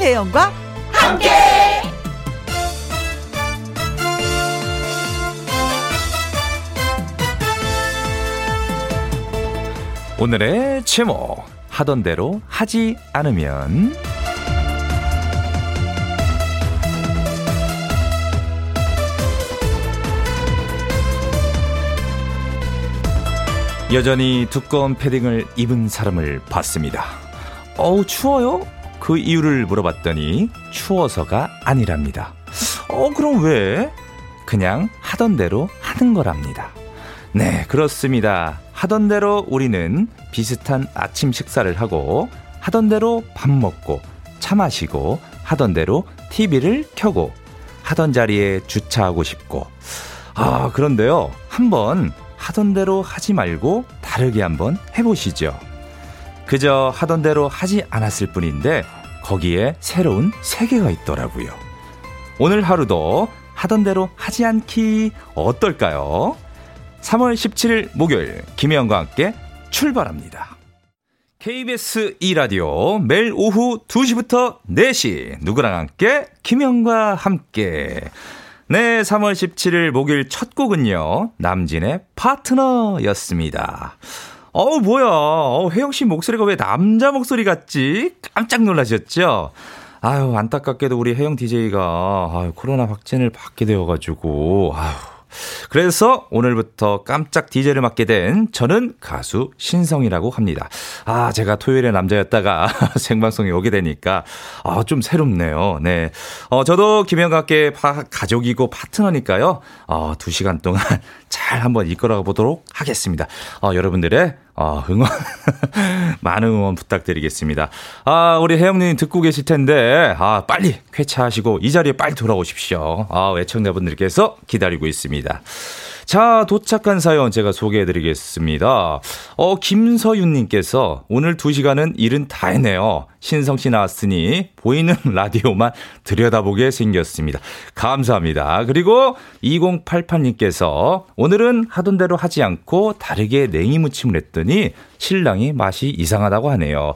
김혜영과 함께. 오늘의 제목 하던 대로 하지 않으면 여전히 두꺼운 패딩을 입은 사람을 봤습니다. 어우, 추워요? 그 이유를 물어봤더니 추워서가 아니랍니다. 어, 그럼 왜? 그냥 하던 대로 하는 거랍니다. 네, 그렇습니다. 하던 대로 우리는 비슷한 아침 식사를 하고, 하던 대로 밥 먹고, 차 마시고, 하던 대로 TV를 켜고, 하던 자리에 주차하고 싶고. 아, 그런데요. 한번 하던 대로 하지 말고 다르게 한번 해보시죠. 그저 하던 대로 하지 않았을 뿐인데 거기에 새로운 세계가 있더라고요. 오늘 하루도 하던 대로 하지 않기 어떨까요? 3월 17일 목요일 김혜영과 함께 출발합니다. KBS 2라디오 매일 오후 2시부터 4시 누구랑 함께 김혜영과 함께 네, 3월 17일 목요일 첫 곡은요. 남진의 파트너였습니다. 어우, 뭐야. 어, 혜영 씨 목소리가 왜 남자 목소리 같지? 깜짝 놀라셨죠? 아유, 안타깝게도 우리 혜영 DJ가 아유, 코로나 확진을 받게 되어가지고, 아유. 그래서 오늘부터 깜짝 DJ를 맡게 된 저는 가수 신성이라고 합니다. 아, 제가 토요일에 남자였다가 생방송에 오게 되니까 아, 좀 새롭네요. 네. 어, 저도 김영각께 가족이고 파트너니까요. 어, 두 시간 동안 잘 한번 이끌어 보도록 하겠습니다. 어, 여러분들의 어, 응원, 많은 응원 부탁드리겠습니다. 아, 우리 혜영님 듣고 계실 텐데, 아, 빨리 쾌차하시고 이 자리에 빨리 돌아오십시오. 아, 애청자분들께서 기다리고 있습니다. 자, 도착한 사연 제가 소개해 드리겠습니다. 어, 김서윤님께서 오늘 2시간은 일은 다 했네요. 신성 씨 나왔으니 보이는 라디오만 들여다보게 생겼습니다. 감사합니다. 그리고 2088님께서 오늘은 하던 대로 하지 않고 다르게 냉이 무침을 했더니 신랑이 맛이 이상하다고 하네요.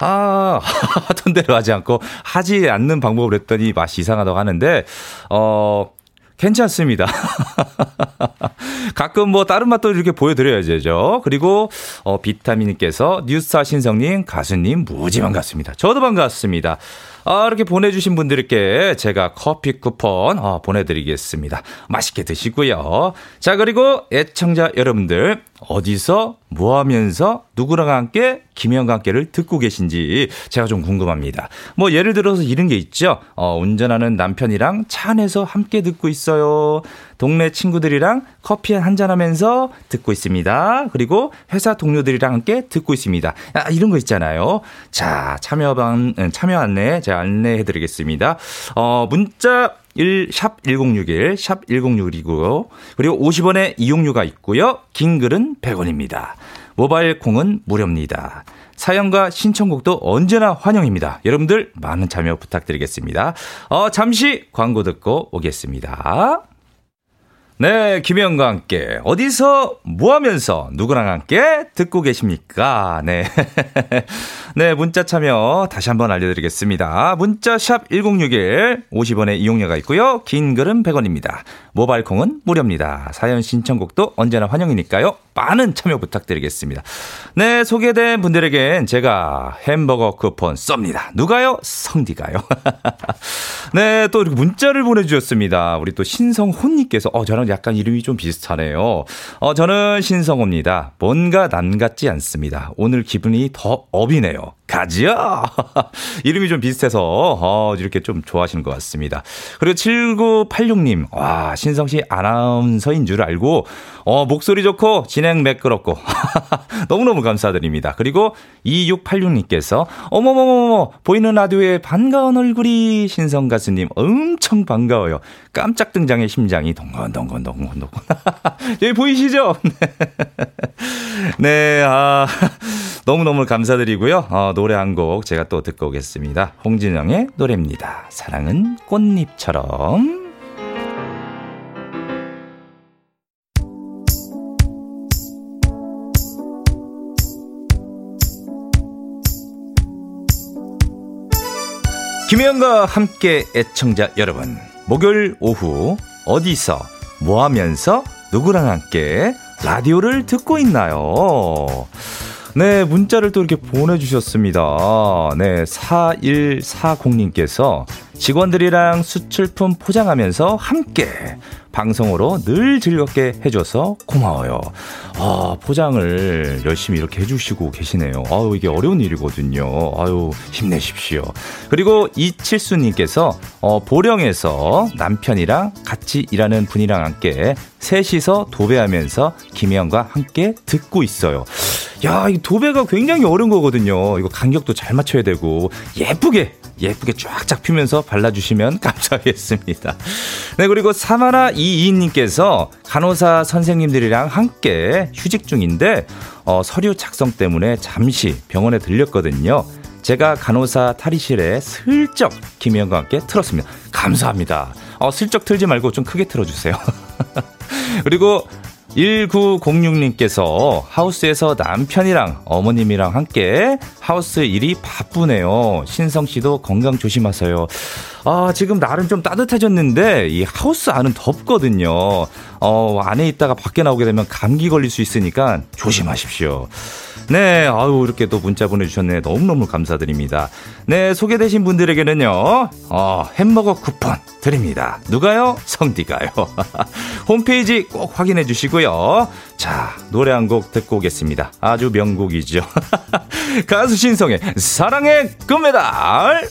아, 하던 대로 하지 않고 하지 않는 방법을 했더니 맛이 이상하다고 하는데, 어, 괜찮습니다. 가끔 뭐 다른 맛도 이렇게 보여드려야죠. 그리고 어, 비타민님께서 뉴스타 신성님, 가수님 무지 반갑습니다. 저도 반갑습니다. 아, 이렇게 보내주신 분들께 제가 커피 쿠폰 어, 보내드리겠습니다. 맛있게 드시고요. 자, 그리고 애청자 여러분들 어디서 뭐 하면서 누구랑 함께 김영과 함께를 듣고 계신지 제가 좀 궁금합니다. 뭐 예를 들어서 이런 게 있죠. 어, 운전하는 남편이랑 차 안에서 함께 듣고 있어요. 동네 친구들이랑 커피 한잔 하면서 듣고 있습니다. 그리고 회사 동료들이랑 함께 듣고 있습니다. 아, 이런 거 있잖아요. 자, 참여방, 음, 참여 안내 제가 안내해 드리겠습니다. 어, 문자 1, 샵 1061, 샵 1061이고요. 그리고 50원의 이용료가 있고요. 긴 글은 100원입니다. 모바일 콩은 무료입니다. 사연과 신청곡도 언제나 환영입니다. 여러분들 많은 참여 부탁드리겠습니다. 어, 잠시 광고 듣고 오겠습니다. 네, 김혜영과 함께 어디서 뭐 하면서 누구랑 함께 듣고 계십니까? 네. 네, 문자 참여 다시 한번 알려드리겠습니다. 문자 샵 1061, 50원의 이용료가 있고요. 긴 글은 100원입니다. 모바일 콩은 무료입니다. 사연 신청곡도 언제나 환영이니까요. 많은 참여 부탁드리겠습니다. 네, 소개된 분들에겐 제가 햄버거 쿠폰 쏩니다. 누가요? 성디가요. 네, 또 이렇게 문자를 보내주셨습니다. 우리 또 신성호님께서, 어, 저랑 약간 이름이 좀 비슷하네요. 어, 저는 신성호입니다. 뭔가 남 같지 않습니다. 오늘 기분이 더 업이네요. 가지요! 이름이 좀 비슷해서, 어, 이렇게 좀 좋아하시는 것 같습니다. 그리고 7986님, 와, 신성 씨 아나운서인 줄 알고, 어, 목소리 좋고, 진행 매끄럽고, 너무너무 감사드립니다. 그리고 2686님께서, 어머머머머, 보이는 라디오에 반가운 얼굴이 신성 가수님 엄청 반가워요. 깜짝 등장의 심장이 동건동건동건동건. 여기 보이시죠? 네, 아, 너무너무 감사드리고요. 어, 노래 한 곡 제가 또 듣고 오겠습니다. 홍진영의 노래입니다. 사랑은 꽃잎처럼. 김혜영과 함께 애청자 여러분, 목요일 오후 어디서 뭐 하면서 누구랑 함께 라디오를 듣고 있나요? 네, 문자를 또 이렇게 보내주셨습니다. 네, 4140님께서 직원들이랑 수출품 포장하면서 함께 방송으로 늘 즐겁게 해줘서 고마워요. 아, 포장을 열심히 이렇게 해주시고 계시네요. 아유, 이게 어려운 일이거든요. 아유, 힘내십시오. 그리고 이칠수님께서, 어, 보령에서 남편이랑 같이 일하는 분이랑 함께 셋이서 도배하면서 김혜영과 함께 듣고 있어요. 야, 이 도배가 굉장히 어려운 거거든요. 이거 간격도 잘 맞춰야 되고, 예쁘게 예쁘게 쫙쫙 피면서 발라주시면 감사하겠습니다. 네, 그리고 사마라 이이님께서 간호사 선생님들이랑 함께 휴직 중인데, 어, 서류 작성 때문에 잠시 병원에 들렸거든요. 제가 간호사 탈의실에 슬쩍 김희영과 함께 틀었습니다. 감사합니다. 어, 슬쩍 틀지 말고 좀 크게 틀어주세요. 그리고 1906님께서 하우스에서 남편이랑 어머님이랑 함께 하우스 일이 바쁘네요. 신성 씨도 건강 조심하세요. 아, 지금 날은 좀 따뜻해졌는데 이 하우스 안은 덥거든요. 어, 안에 있다가 밖에 나오게 되면 감기 걸릴 수 있으니까 조심하십시오. 네, 아유, 이렇게 또 문자 보내주셨네. 너무너무 감사드립니다. 네, 소개되신 분들에게는요, 어, 햄버거 쿠폰 드립니다. 누가요? 성디가요. 홈페이지 꼭 확인해 주시고요. 자, 노래 한 곡 듣고 오겠습니다. 아주 명곡이죠. 가수 신성의 사랑의 금메달!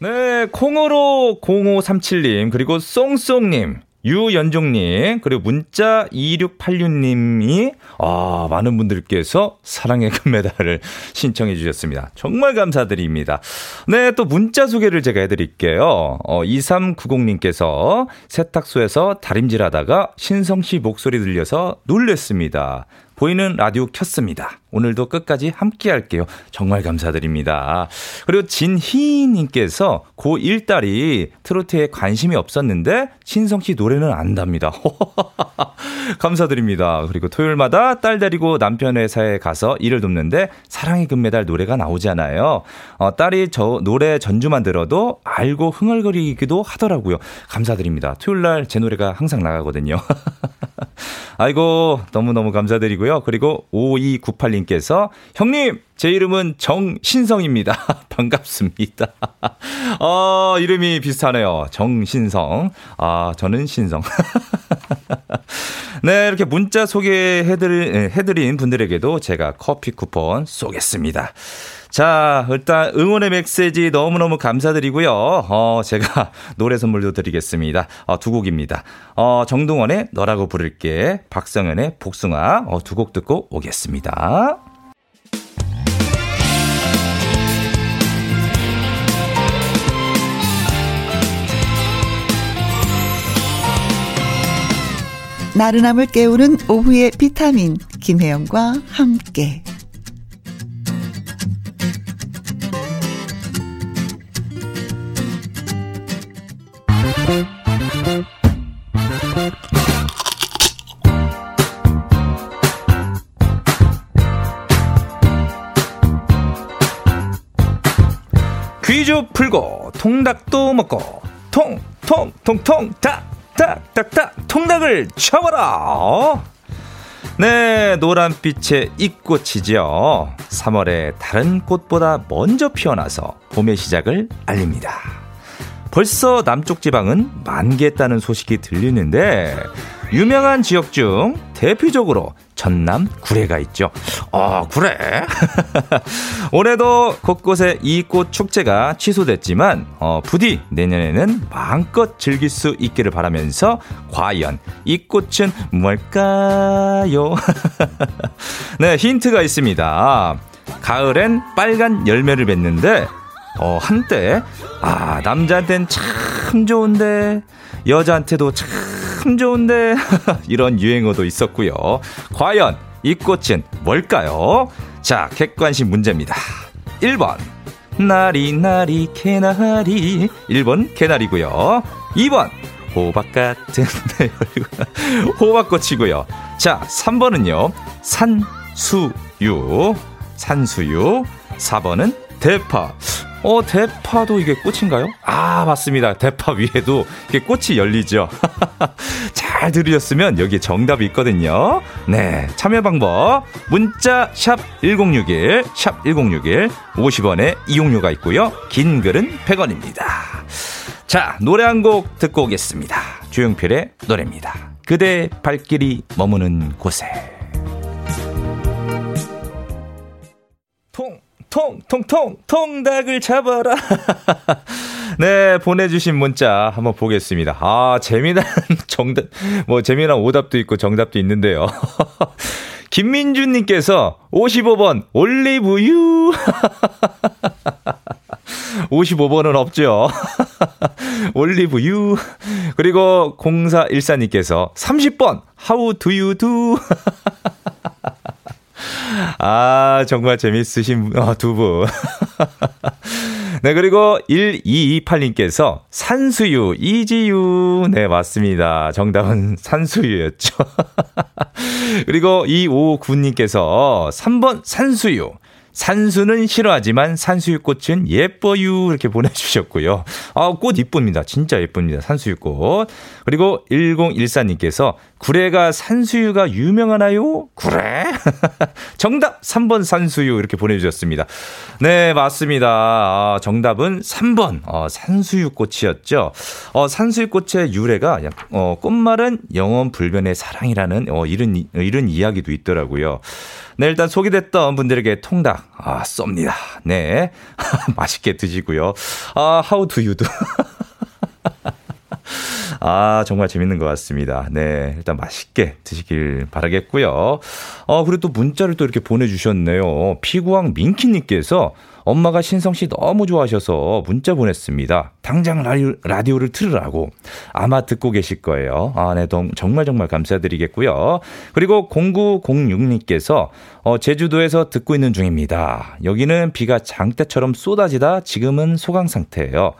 네, 콩으로 0537님, 그리고 쏭쏭님, 유연종님, 그리고 문자 2686님이, 아, 많은 분들께서 사랑의 금메달을 신청해 주셨습니다. 정말 감사드립니다. 네, 또 문자 소개를 제가 해드릴게요. 어, 2390님께서 세탁소에서 다림질 하다가 신성 씨 목소리 들려서 놀랬습니다. 보이는 라디오 켰습니다. 오늘도 끝까지 함께 할게요. 정말 감사드립니다. 그리고 진희님께서 고1 딸이 트로트에 관심이 없었는데 신성 씨 노래는 안답니다. 감사드립니다. 그리고 토요일마다 딸 데리고 남편 회사에 가서 일을 돕는데 사랑의 금메달 노래가 나오잖아요. 어, 딸이 저 노래 전주만 들어도 알고 흥얼거리기도 하더라고요. 감사드립니다. 토요일 날 제 노래가 항상 나가거든요. 아이고, 너무너무 감사드리고요. 그리고 5298님께서, 형님, 제 이름은 정신성입니다. 반갑습니다. 어, 이름이 비슷하네요. 정신성. 아, 저는 신성. 네, 이렇게 문자 소개해드린, 예, 해드린 분들에게도 제가 커피 쿠폰 쏘겠습니다. 자, 일단 응원의 메시지 너무너무 감사드리고요. 어, 제가 노래 선물도 드리겠습니다. 어, 두 곡입니다. 어, 정동원의 너라고 부를게, 박성현의 복숭아, 어, 두 곡 듣고 오겠습니다. 나른함을 깨우는 오후의 비타민, 김혜영과 함께. 퀴즈 풀고 통닭도 먹고 통통 통통 탁탁탁탁 통닭을 쳐봐라. 네 노란빛의 잎꽃이죠 3월에 다른 꽃보다 먼저 피어나서 봄의 시작을 알립니다 벌써 남쪽 지방은 만개했다는 소식이 들리는데 유명한 지역 중 대표적으로 전남 구례가 있죠. 어, 구례. 올해도 곳곳에 이 꽃 축제가 취소됐지만 어, 부디 내년에는 마음껏 즐길 수 있기를 바라면서 과연 이 꽃은 뭘까요? 네, 힌트가 있습니다. 가을엔 빨간 열매를 맺는데 어, 한때, 아, 남자한텐 참 좋은데, 여자한테도 참 좋은데, 이런 유행어도 있었고요. 과연 이 꽃은 뭘까요? 자, 객관식 문제입니다. 1번. 나리, 나리, 개나리. 1번, 개나리고요. 2번. 호박 같은 내 얼굴. 호박꽃이고요. 자, 3번은요. 산수유. 산수유. 4번은 대파. 어, 대파도 이게 꽃인가요? 아, 맞습니다. 대파 위에도 이게 꽃이 열리죠. 잘 들으셨으면 여기에 정답이 있거든요. 네, 참여 방법. 문자 샵 1061, 샵 1061, 50원에 이용료가 있고요. 긴 글은 100원입니다. 자, 노래 한 곡 듣고 오겠습니다. 조용필의 노래입니다. 그대 발길이 머무는 곳에. 통, 통, 통, 통, 통닭을 잡아라. 네, 보내주신 문자 한번 보겠습니다. 아, 재미난 정답, 뭐, 재미난 오답도 있고 정답도 있는데요. 김민주님께서 55번 올리브유. 55번은 없죠. 올리브유. 그리고 0414님께서 30번 How do you do? 아, 정말 재밌으신 어, 두 분. 네, 그리고 1228님께서 산수유, 이지유. 네, 맞습니다. 정답은 산수유였죠. 그리고 259님께서 3번 산수유. 산수는 싫어하지만 산수유꽃은 예뻐요. 이렇게 보내주셨고요. 아, 꽃 이쁩니다. 진짜 예쁩니다. 산수유꽃. 그리고 1014님께서 구례가 산수유가 유명하나요? 구례? 정답 3번 산수유 이렇게 보내주셨습니다. 네, 맞습니다. 아, 정답은 3번 어, 산수유꽃이었죠. 어, 산수유꽃의 유래가 어, 꽃말은 영원 불변의 사랑이라는 어, 이런, 이런 이야기도 있더라고요. 네, 일단 소개됐던 분들에게 통닭, 아, 쏩니다. 네. 맛있게 드시고요. 아, how do you do? 아, 정말 재밌는 것 같습니다. 네. 일단 맛있게 드시길 바라겠고요. 어, 그리고 또 문자를 또 이렇게 보내주셨네요. 피구왕 민키님께서 엄마가 신성 씨 너무 좋아하셔서 문자 보냈습니다. 당장 라디오, 라디오를 틀으라고. 아마 듣고 계실 거예요. 아, 네, 정말 정말 감사드리겠고요. 그리고 0906님께서 어, 제주도에서 듣고 있는 중입니다. 여기는 비가 장대처럼 쏟아지다 지금은 소강 상태예요.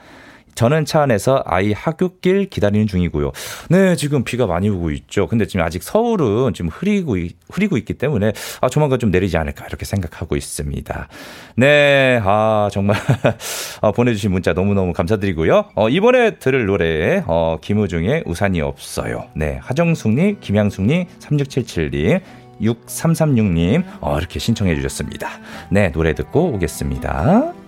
저는 차 안에서 아이 학교길 기다리는 중이고요. 네, 지금 비가 많이 오고 있죠. 근데 지금 아직 서울은 지금 흐리고, 흐리고 있기 때문에 아, 조만간 좀 내리지 않을까 이렇게 생각하고 있습니다. 네, 아, 정말 어, 보내주신 문자 너무 너무 감사드리고요. 어, 이번에 들을 노래, 어, 김우중의 우산이 없어요. 네, 하정숙님, 김양숙님, 3677님, 6336님, 어, 이렇게 신청해 주셨습니다. 네, 노래 듣고 오겠습니다.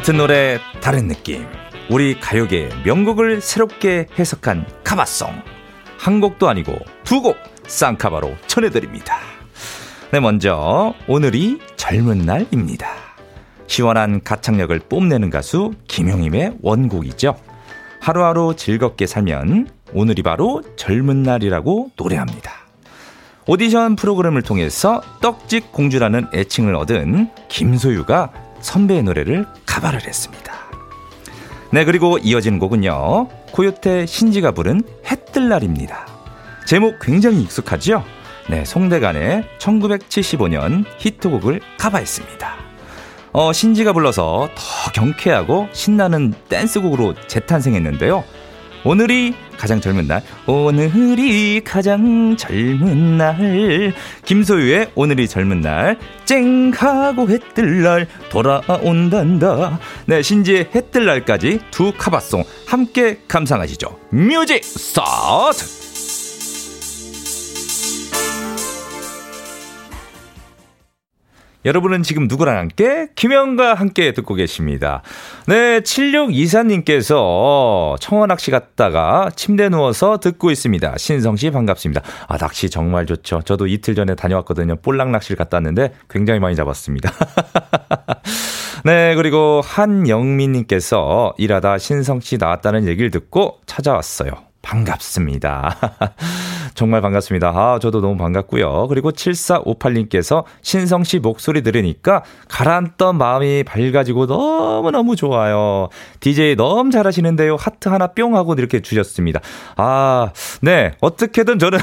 같은 노래 다른 느낌. 우리 가요계 명곡을 새롭게 해석한 카바송. 한 곡도 아니고 두 곡 쌍카바로 전해드립니다. 네 먼저 오늘이 젊은 날입니다. 시원한 가창력을 뽐내는 가수 김용임의 원곡이죠. 하루하루 즐겁게 살면 오늘이 바로 젊은 날이라고 노래합니다. 오디션 프로그램을 통해서 떡집 공주라는 애칭을 얻은 김소유가 선배의 노래를 가발을 했습니다. 네, 그리고 이어진 곡은요. 코요태 신지가 부른 해뜰 날입니다. 제목 굉장히 익숙하죠? 네, 송대간의 1975년 히트곡을 카바했습니다. 어, 신지가 불러서 더 경쾌하고 신나는 댄스곡으로 재탄생했는데요. 오늘이 가장 젊은 날, 오늘이 가장 젊은 날. 김소유의 오늘이 젊은 날, 쨍하고 해뜰 날, 돌아온단다. 네, 신지의 해뜰 날까지 두 cover song 함께 감상하시죠. music start! 여러분은 지금 누구랑 함께? 김영과 함께 듣고 계십니다. 네, 7624님께서 청원 낚시 갔다가 침대 누워서 듣고 있습니다. 신성 씨 반갑습니다. 아, 낚시 정말 좋죠. 저도 이틀 전에 다녀왔거든요. 볼락 낚시를 갔다 왔는데 굉장히 많이 잡았습니다. 네, 그리고 한영민님께서 일하다 신성 씨 나왔다는 얘기를 듣고 찾아왔어요. 반갑습니다. 정말 반갑습니다. 아, 저도 너무 반갑고요. 그리고 7458님께서 신성 씨 목소리 들으니까 가라앉던 마음이 밝아지고 너무너무 좋아요. DJ 너무 잘하시는데요. 하트 하나 뿅 하고 이렇게 주셨습니다. 아, 네. 어떻게든 저는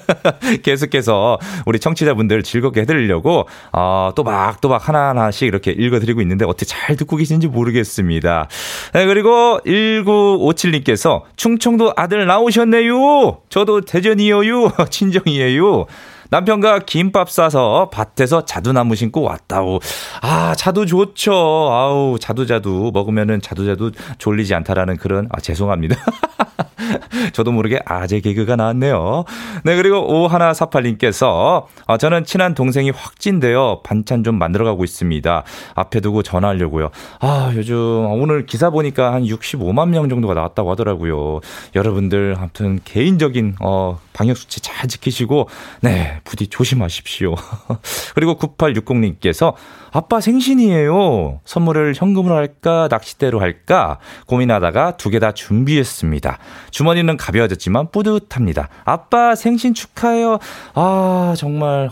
계속해서 우리 청취자분들 즐겁게 해드리려고, 어, 또박, 또박 하나하나씩 이렇게 읽어드리고 있는데 어떻게 잘 듣고 계신지 모르겠습니다. 네, 그리고 1957님께서 충청도 아들 나오셨네요. 저도 대전이에요. 친정이에요. 남편과 김밥 싸서 밭에서 자두나무 심고 왔다고. 아, 자두 좋죠. 아우, 자두자두 먹으면은 자두자두 졸리지 않다라는 그런, 아, 죄송합니다. 저도 모르게 아재 개그가 나왔네요. 네, 그리고 오하나사팔님께서 아, 저는 친한 동생이 확진되어 반찬 좀 만들어가고 있습니다. 앞에 두고 전화하려고요. 아, 요즘 오늘 기사 보니까 한 65만 명 정도가 나왔다고 하더라고요. 여러분들 아무튼 개인적인 어, 방역 수치 잘 지키시고 네, 부디 조심하십시오. 그리고 9860님께서 아빠 생신이에요. 선물을 현금으로 할까, 낚싯대로 할까 고민하다가 두 개 다 준비했습니다. 주머니는 가벼워졌지만 뿌듯합니다. 아빠 생신 축하해요. 아, 정말.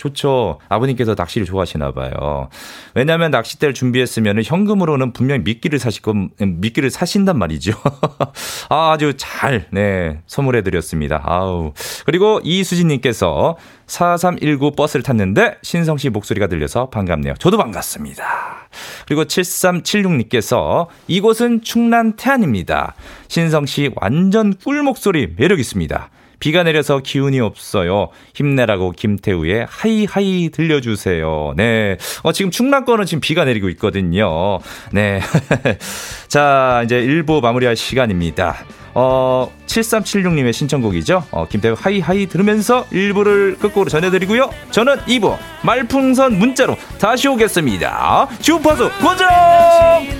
좋죠. 아버님께서 낚시를 좋아하시나 봐요. 왜냐하면 낚싯대를 준비했으면 현금으로는 분명히 미끼를 사실 건 미끼를 사신단 말이죠. 아, 아주 잘 네, 선물해 드렸습니다. 아우. 그리고 이수진 님께서 4319 버스를 탔는데 신성 씨 목소리가 들려서 반갑네요. 저도 반갑습니다. 그리고 7376 님께서 이곳은 충남 태안입니다. 신성 씨 완전 꿀 목소리 매력 있습니다. 비가 내려서 기운이 없어요. 힘내라고 김태우의 하이하이 들려주세요. 네. 어, 지금 충남권은 지금 비가 내리고 있거든요. 네. 자, 이제 1부 마무리할 시간입니다. 어, 7376님의 신청곡이죠. 어, 김태우 하이하이 들으면서 1부를 끝곡으로 전해드리고요. 저는 2부 말풍선 문자로 다시 오겠습니다. 주파수 고정!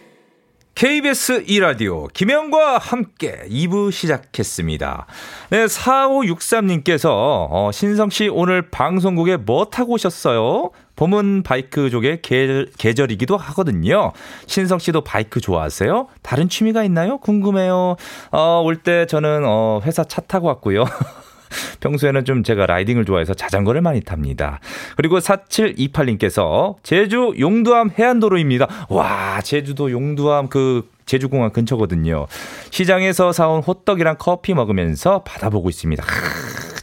KBS 2라디오 김영과 함께 2부 시작했습니다. 네, 4563님께서 어, 신성 씨 오늘 방송국에 뭐 타고 오셨어요? 봄은 바이크족의 계, 계절이기도 하거든요. 신성 씨도 바이크 좋아하세요? 다른 취미가 있나요? 궁금해요. 어, 올 때 저는 어, 회사 차 타고 왔고요. 평소에는 좀 제가 라이딩을 좋아해서 자전거를 많이 탑니다. 그리고 4728님께서 제주 용두암 해안도로입니다. 와, 제주도 용두암 그 제주공항 근처거든요. 시장에서 사온 호떡이랑 커피 먹으면서 받아보고 있습니다.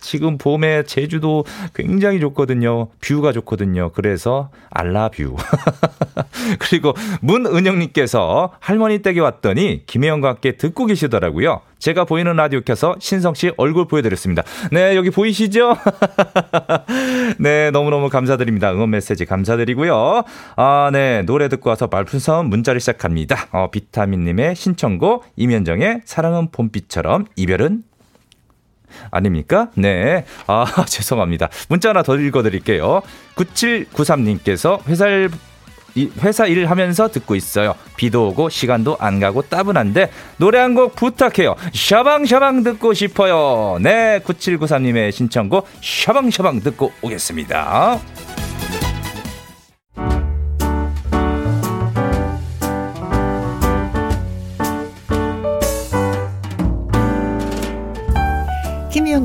지금 봄에 제주도 굉장히 좋거든요. 뷰가 좋거든요. 그래서 알라뷰. 그리고 문은영님께서 할머니 댁에 왔더니 김혜영과 함께 듣고 계시더라고요. 제가 보이는 라디오 켜서 신성 씨 얼굴 보여드렸습니다. 네, 여기 보이시죠? 네, 너무너무 감사드립니다. 응원 메시지 감사드리고요. 아, 네, 노래 듣고 와서 말풍선 문자를 시작합니다. 어, 비타민님의 신청곡, 이면정의 사랑은 봄비처럼, 이별은 아닙니까? 네. 아, 죄송합니다. 문자 하나 더 읽어드릴게요. 9793님께서 회사를 회사 일을 하면서 듣고 있어요. 비도 오고 시간도 안 가고 따분한데 노래 한 곡 부탁해요. 샤방샤방 듣고 싶어요. 네, 9793님의 신청곡 샤방샤방 듣고 오겠습니다.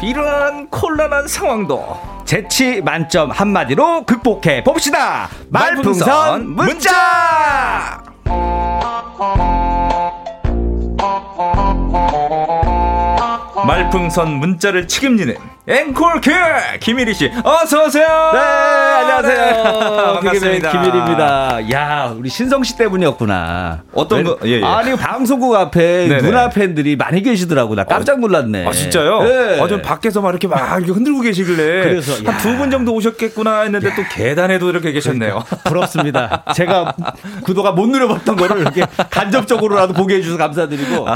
이러한 곤란한 상황도 재치 만점 한마디로 극복해 봅시다. 말풍선 문자. 말풍선 문자를 책임지는 앵콜캐 김일희 씨 어서 오세요. 네, 안녕하세요. 네, 반갑습니다. 김일입니다. 야, 우리 신성 씨 때문이었구나. 어떤 거? 예, 예. 아니 방송국 앞에 네네. 누나 팬들이 많이 계시더라고. 나 깜짝 놀랐네. 아 진짜요? 네. 아, 좀 밖에서 막 이렇게 막 이렇게 흔들고 계시길래 그래서, 야. 한두 분 정도 오셨겠구나 했는데 또 계단에도 이렇게 계셨네요. 부럽습니다. 제가 구도가 못 누려봤던 거를 이렇게 간접적으로라도 보게 해주셔서 감사드리고.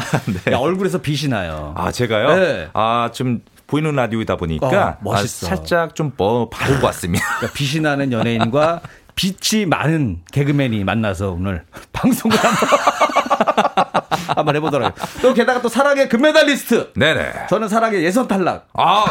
네. 야, 얼굴에서 빛이 나요. 아 제가요? 네. 아좀 보이는 라디오이다 보니까 어, 멋있어. 아, 살짝 좀 뭐, 바르고 왔습니다. 그러니까 빛이 나는 연예인과 빛이 많은 개그맨이 만나서 오늘 방송을 한번 한번 해보도록 하겠습니다. 또 게다가 또 사랑의 금메달리스트. 네네. 저는 사랑의 예선 탈락. 아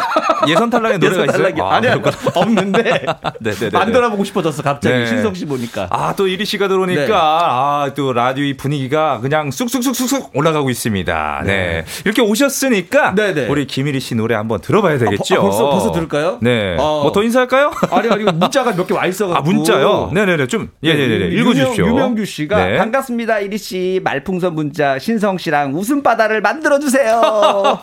예선 탈락의 노래가 예선 있어요? 아, 아니야. 없는데 네네네네. 만들어보고 싶어졌어 갑자기 네. 신성 씨 보니까. 아, 또 이리 씨가 들어오니까, 네. 아, 또 라디오 이 분위기가 그냥 쑥쑥쑥쑥쑥 올라가고 있습니다. 네. 네. 이렇게 오셨으니까, 네네. 우리 김일희 씨 노래 한번 들어봐야 되겠죠. 아, 벌써- 벌써 들을까요? 네. 어. 뭐더 인사할까요? 아니 아니 문자가 몇 개 와 있어가지고. 아, 문자요? 네네네. 좀, 예, 예, 예. 예. 읽어주십시오. 유명, 유명규 씨가 네. 반갑습니다 이리 씨 말풍선 문자 신성 씨랑 웃음 바다를 만들어 주세요.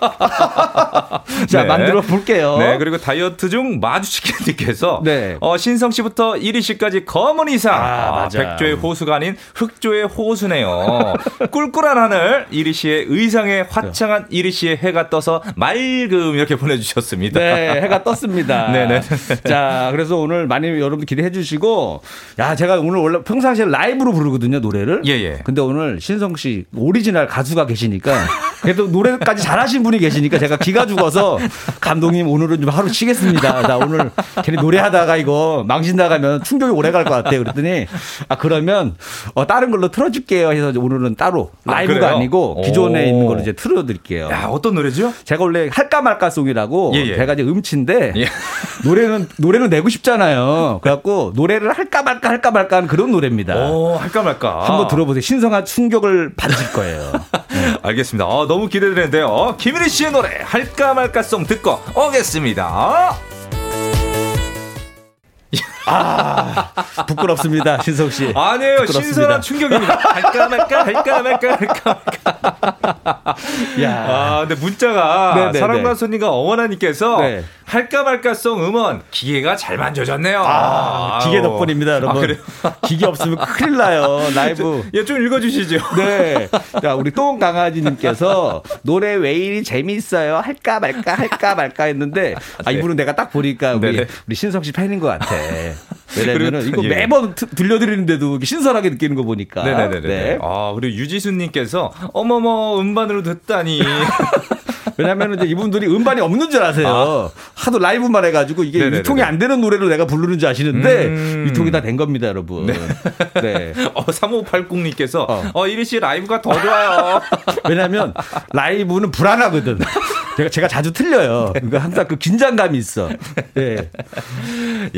자 네. 만들어 볼게요. 네, 그리고 다이어트 중 마주치킨님께서 네. 어, 신성 씨부터 이리 씨까지 검은 이상, 아, 맞아. 백조의 호수가 아닌 흑조의 호수네요. 꿀꿀한 하늘, 이리 씨의 의상에 화창한 이리 씨의 해가 떠서 맑음 이렇게 보내주셨습니다. 네, 해가 떴습니다. 네네. 자, 그래서 오늘 많이 여러분 기대해 주시고, 야, 제가 오늘 원래 평상시에 라이브로 부르거든요, 노래를. 예, 예. 근데 오늘 신성 씨 오리지 널 가수가 계시니까, 그래도 노래까지 잘하신 분이 계시니까 제가 기가 죽어서, 감독님 오늘은 좀 하루 쉬겠습니다. 나 오늘 괜히 노래하다가 이거 망신 나가면 충격이 오래 갈 것 같아요. 그랬더니, 아, 그러면, 어, 다른 걸로 틀어줄게요. 해서 오늘은 따로 아, 라이브가 그래요? 아니고 기존에 오. 있는 걸로 이제 틀어드릴게요. 야, 어떤 노래죠? 제가 원래 할까 말까 송이라고 예, 예. 제가 이제 음치인데 예. 노래는 노래는 내고 싶잖아요. 그래갖고 노래를 할까 말까 할까 말까 하는 그런 노래입니다. 오, 할까 말까. 한번 들어보세요. 신성한 충격을 받으실 거예요. 알겠습니다. 어, 너무 기대되는데요. 김일희 씨의 노래 할까 말까 송 듣고 오겠습니다. 아 부끄럽습니다, 신성 씨. 아니에요. 부끄럽습니다. 신선한 충격입니다. 할까 말까 할까 말까 할까 말까. 야, 아, 근데 문자가 네네네. 사랑과 손님과 어머나님께서 네. 할까 말까송 음원 기계가 잘 만져졌네요. 아, 기계 아우. 덕분입니다, 여러분. 아? 기계 없으면 큰일 나요, 라이브. 예, 좀 읽어주시죠. 네. 자, 우리 똥 강아지님께서 노래 왜 이리 재미있어요? 할까 말까 할까 말까 했는데 아, 이분은 내가 딱 보니까 우리, 네네. 우리 신성 씨 팬인 것 같아. 그리고- 이거 예. 매번 트- 들려드리는데도 신선하게 느끼는 거 보니까. 네네네네. 네. 아, 그리고 유지수님께서 어머머 음반으로 듣다니. 왜냐면은 이제 이분들이 음반이 없는 줄 아세요. 하도 라이브만 해가지고 이게 네네네네. 유통이 안 되는 노래를 내가 부르는 줄 아시는데 음. 유통이 다 된 겁니다, 여러분. 네. 어, 3580님께서 어. 어, 이리 씨 라이브가 더 좋아요. 왜냐면 라이브는 불안하거든. 제가 제가 자주 틀려요. 그러니까 항상 그 긴장감이 있어. 네.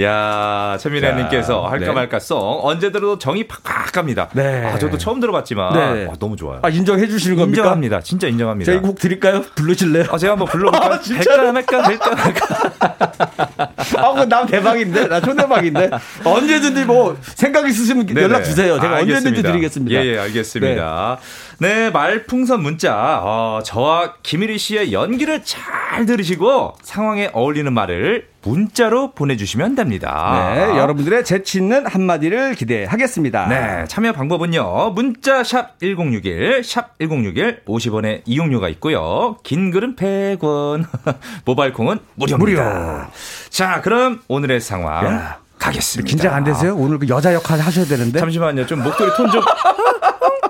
야 최민아님께서 자, 할까 네. 말까 송 언제 들어도 정이 팍팍 갑니다. 네. 아, 저도 처음 들어봤지만 네. 아, 너무 좋아요. 아 인정해 주시는 겁니까? 인정합니다. 진짜 인정합니다. 제가 이곡 드릴까요? 부르실 래요? 아, 제가 한번 불러볼까요? 아? 할까 말까 할까 말까. 아, 그남 대박인데? 나 초대박인데? 언제든지 뭐 생각 있으시면 네네. 연락 주세요. 제가 아, 언제든지 알겠습니다. 드리겠습니다. 예, 예, 알겠습니다. 네, 말풍선 문자. 어, 저와 김일희 씨의 연기를 잘 잘 들으시고 상황에 어울리는 말을 문자로 보내주시면 됩니다. 네, 여러분들의 재치 있는 한마디를 기대하겠습니다. 네, 참여 방법은요. 문자 샵 1061, 샵 1061, 50원의 이용료가 있고요. 긴 글은 100원, 모바일 콩은 무료입니다. 무료. 자, 그럼 오늘의 상황 야, 가겠습니다. 긴장 안 되세요? 오늘 그 여자 역할 하셔야 되는데. 잠시만요. 좀 목소리 톤 좀.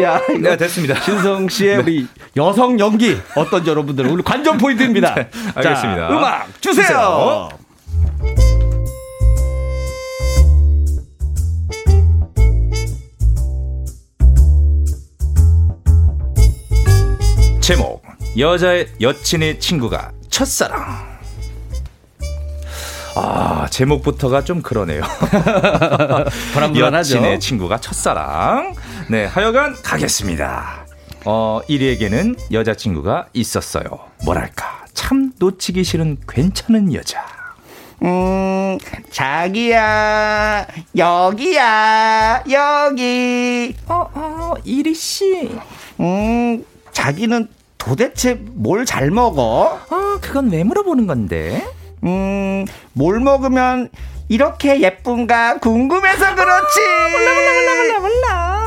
야, 네, 됐습니다. 신성 씨의 네. 우리 여성 연기 어떤지 여러분들 오늘 관전 포인트입니다. 네, 알겠습니다. 자, 음악 주세요. 주세요. 제목 여자의 여친의 친구가 첫사랑 아, 제목부터가 좀 그러네요. 불안불안하죠. 여친의 친구가 첫사랑. 네, 하여간 가겠습니다. 어, 1위에게는 여자친구가 있었어요. 뭐랄까, 참 놓치기 싫은 괜찮은 여자. 음, 자기야, 여기야, 여기. 어, 어, 이리씨. 음, 자기는 도대체 뭘 잘 먹어? 어, 그건 왜 물어보는 건데? 음, 뭘 먹으면 이렇게 예쁜가 궁금해서 그렇지. 아, 몰라, 몰라, 몰라, 몰라, 몰라.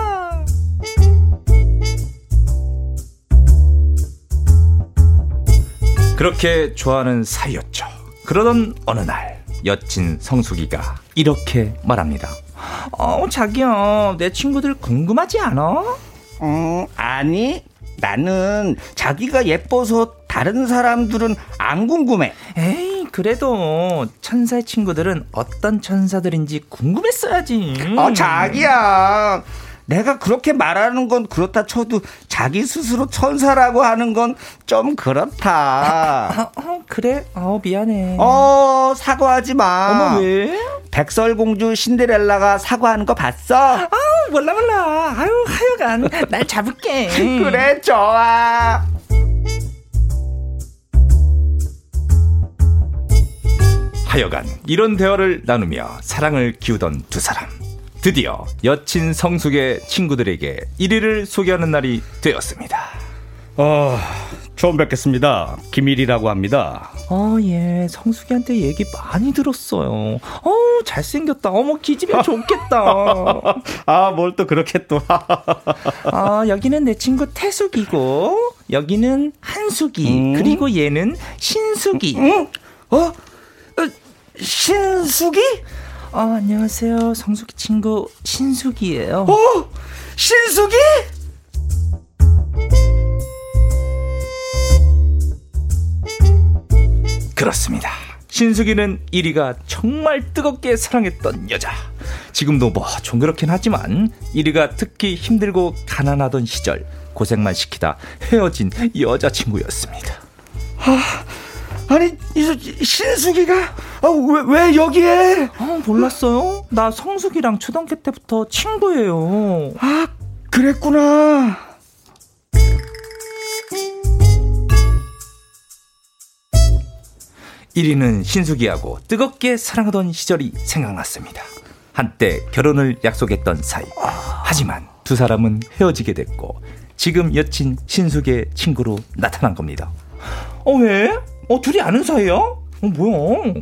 그렇게 좋아하는 사이였죠. 그러던 어느 날 여친 성수기가 이렇게 말합니다. 어, 자기야, 내 친구들 궁금하지 않아? 음, 아니, 나는 자기가 예뻐서 다른 사람들은 안 궁금해. 에이, 그래도 천사의 친구들은 어떤 천사들인지 궁금했어야지. 어, 자기야. 내가 그렇게 말하는 건 그렇다 쳐도 자기 스스로 천사라고 하는 건 좀 그렇다. 아, 어, 그래? 어, 미안해. 어, 사과하지 마. 어머, 왜? 백설공주 신데렐라가 사과하는 거 봤어? 아, 몰라, 몰라. 아유, 하여간, 날 잡을게. 그래, 좋아. 하여간, 이런 대화를 나누며 사랑을 키우던 두 사람. 드디어 여친 성숙의 친구들에게 1위를 소개하는 날이 되었습니다. 어, 처음 뵙겠습니다. 김일이라고 합니다. 어, 예. 성숙이한테 얘기 많이 들었어요. 어, 잘생겼다. 어머, 기집애 좋겠다. 아, 뭘 또 그렇게 또. 아, 여기는 내 친구 태숙이고, 여기는 한숙이, 음? 그리고 얘는 신숙이. 음? 어? 어? 신숙이? 어, 안녕하세요. 성숙이 친구 신숙이에요. 어? 신숙이? 그렇습니다. 신숙이는 1위가 정말 뜨겁게 사랑했던 여자. 지금도 뭐좀 그렇긴 하지만 1위가 특히 힘들고 가난하던 시절 고생만 시키다 헤어진 여자친구였습니다. 아, 아니 신숙이가 아, 왜, 왜 여기에? 아, 몰랐어요? 나 성숙이랑 초등학교 때부터 친구예요. 아 그랬구나. 일위는 신숙이하고 뜨겁게 사랑하던 시절이 생각났습니다. 한때 결혼을 약속했던 사이. 하지만 두 사람은 헤어지게 됐고 지금 여친 신숙의 친구로 나타난 겁니다. 어 왜? 어, 둘이 아는 사이야? 어, 뭐야?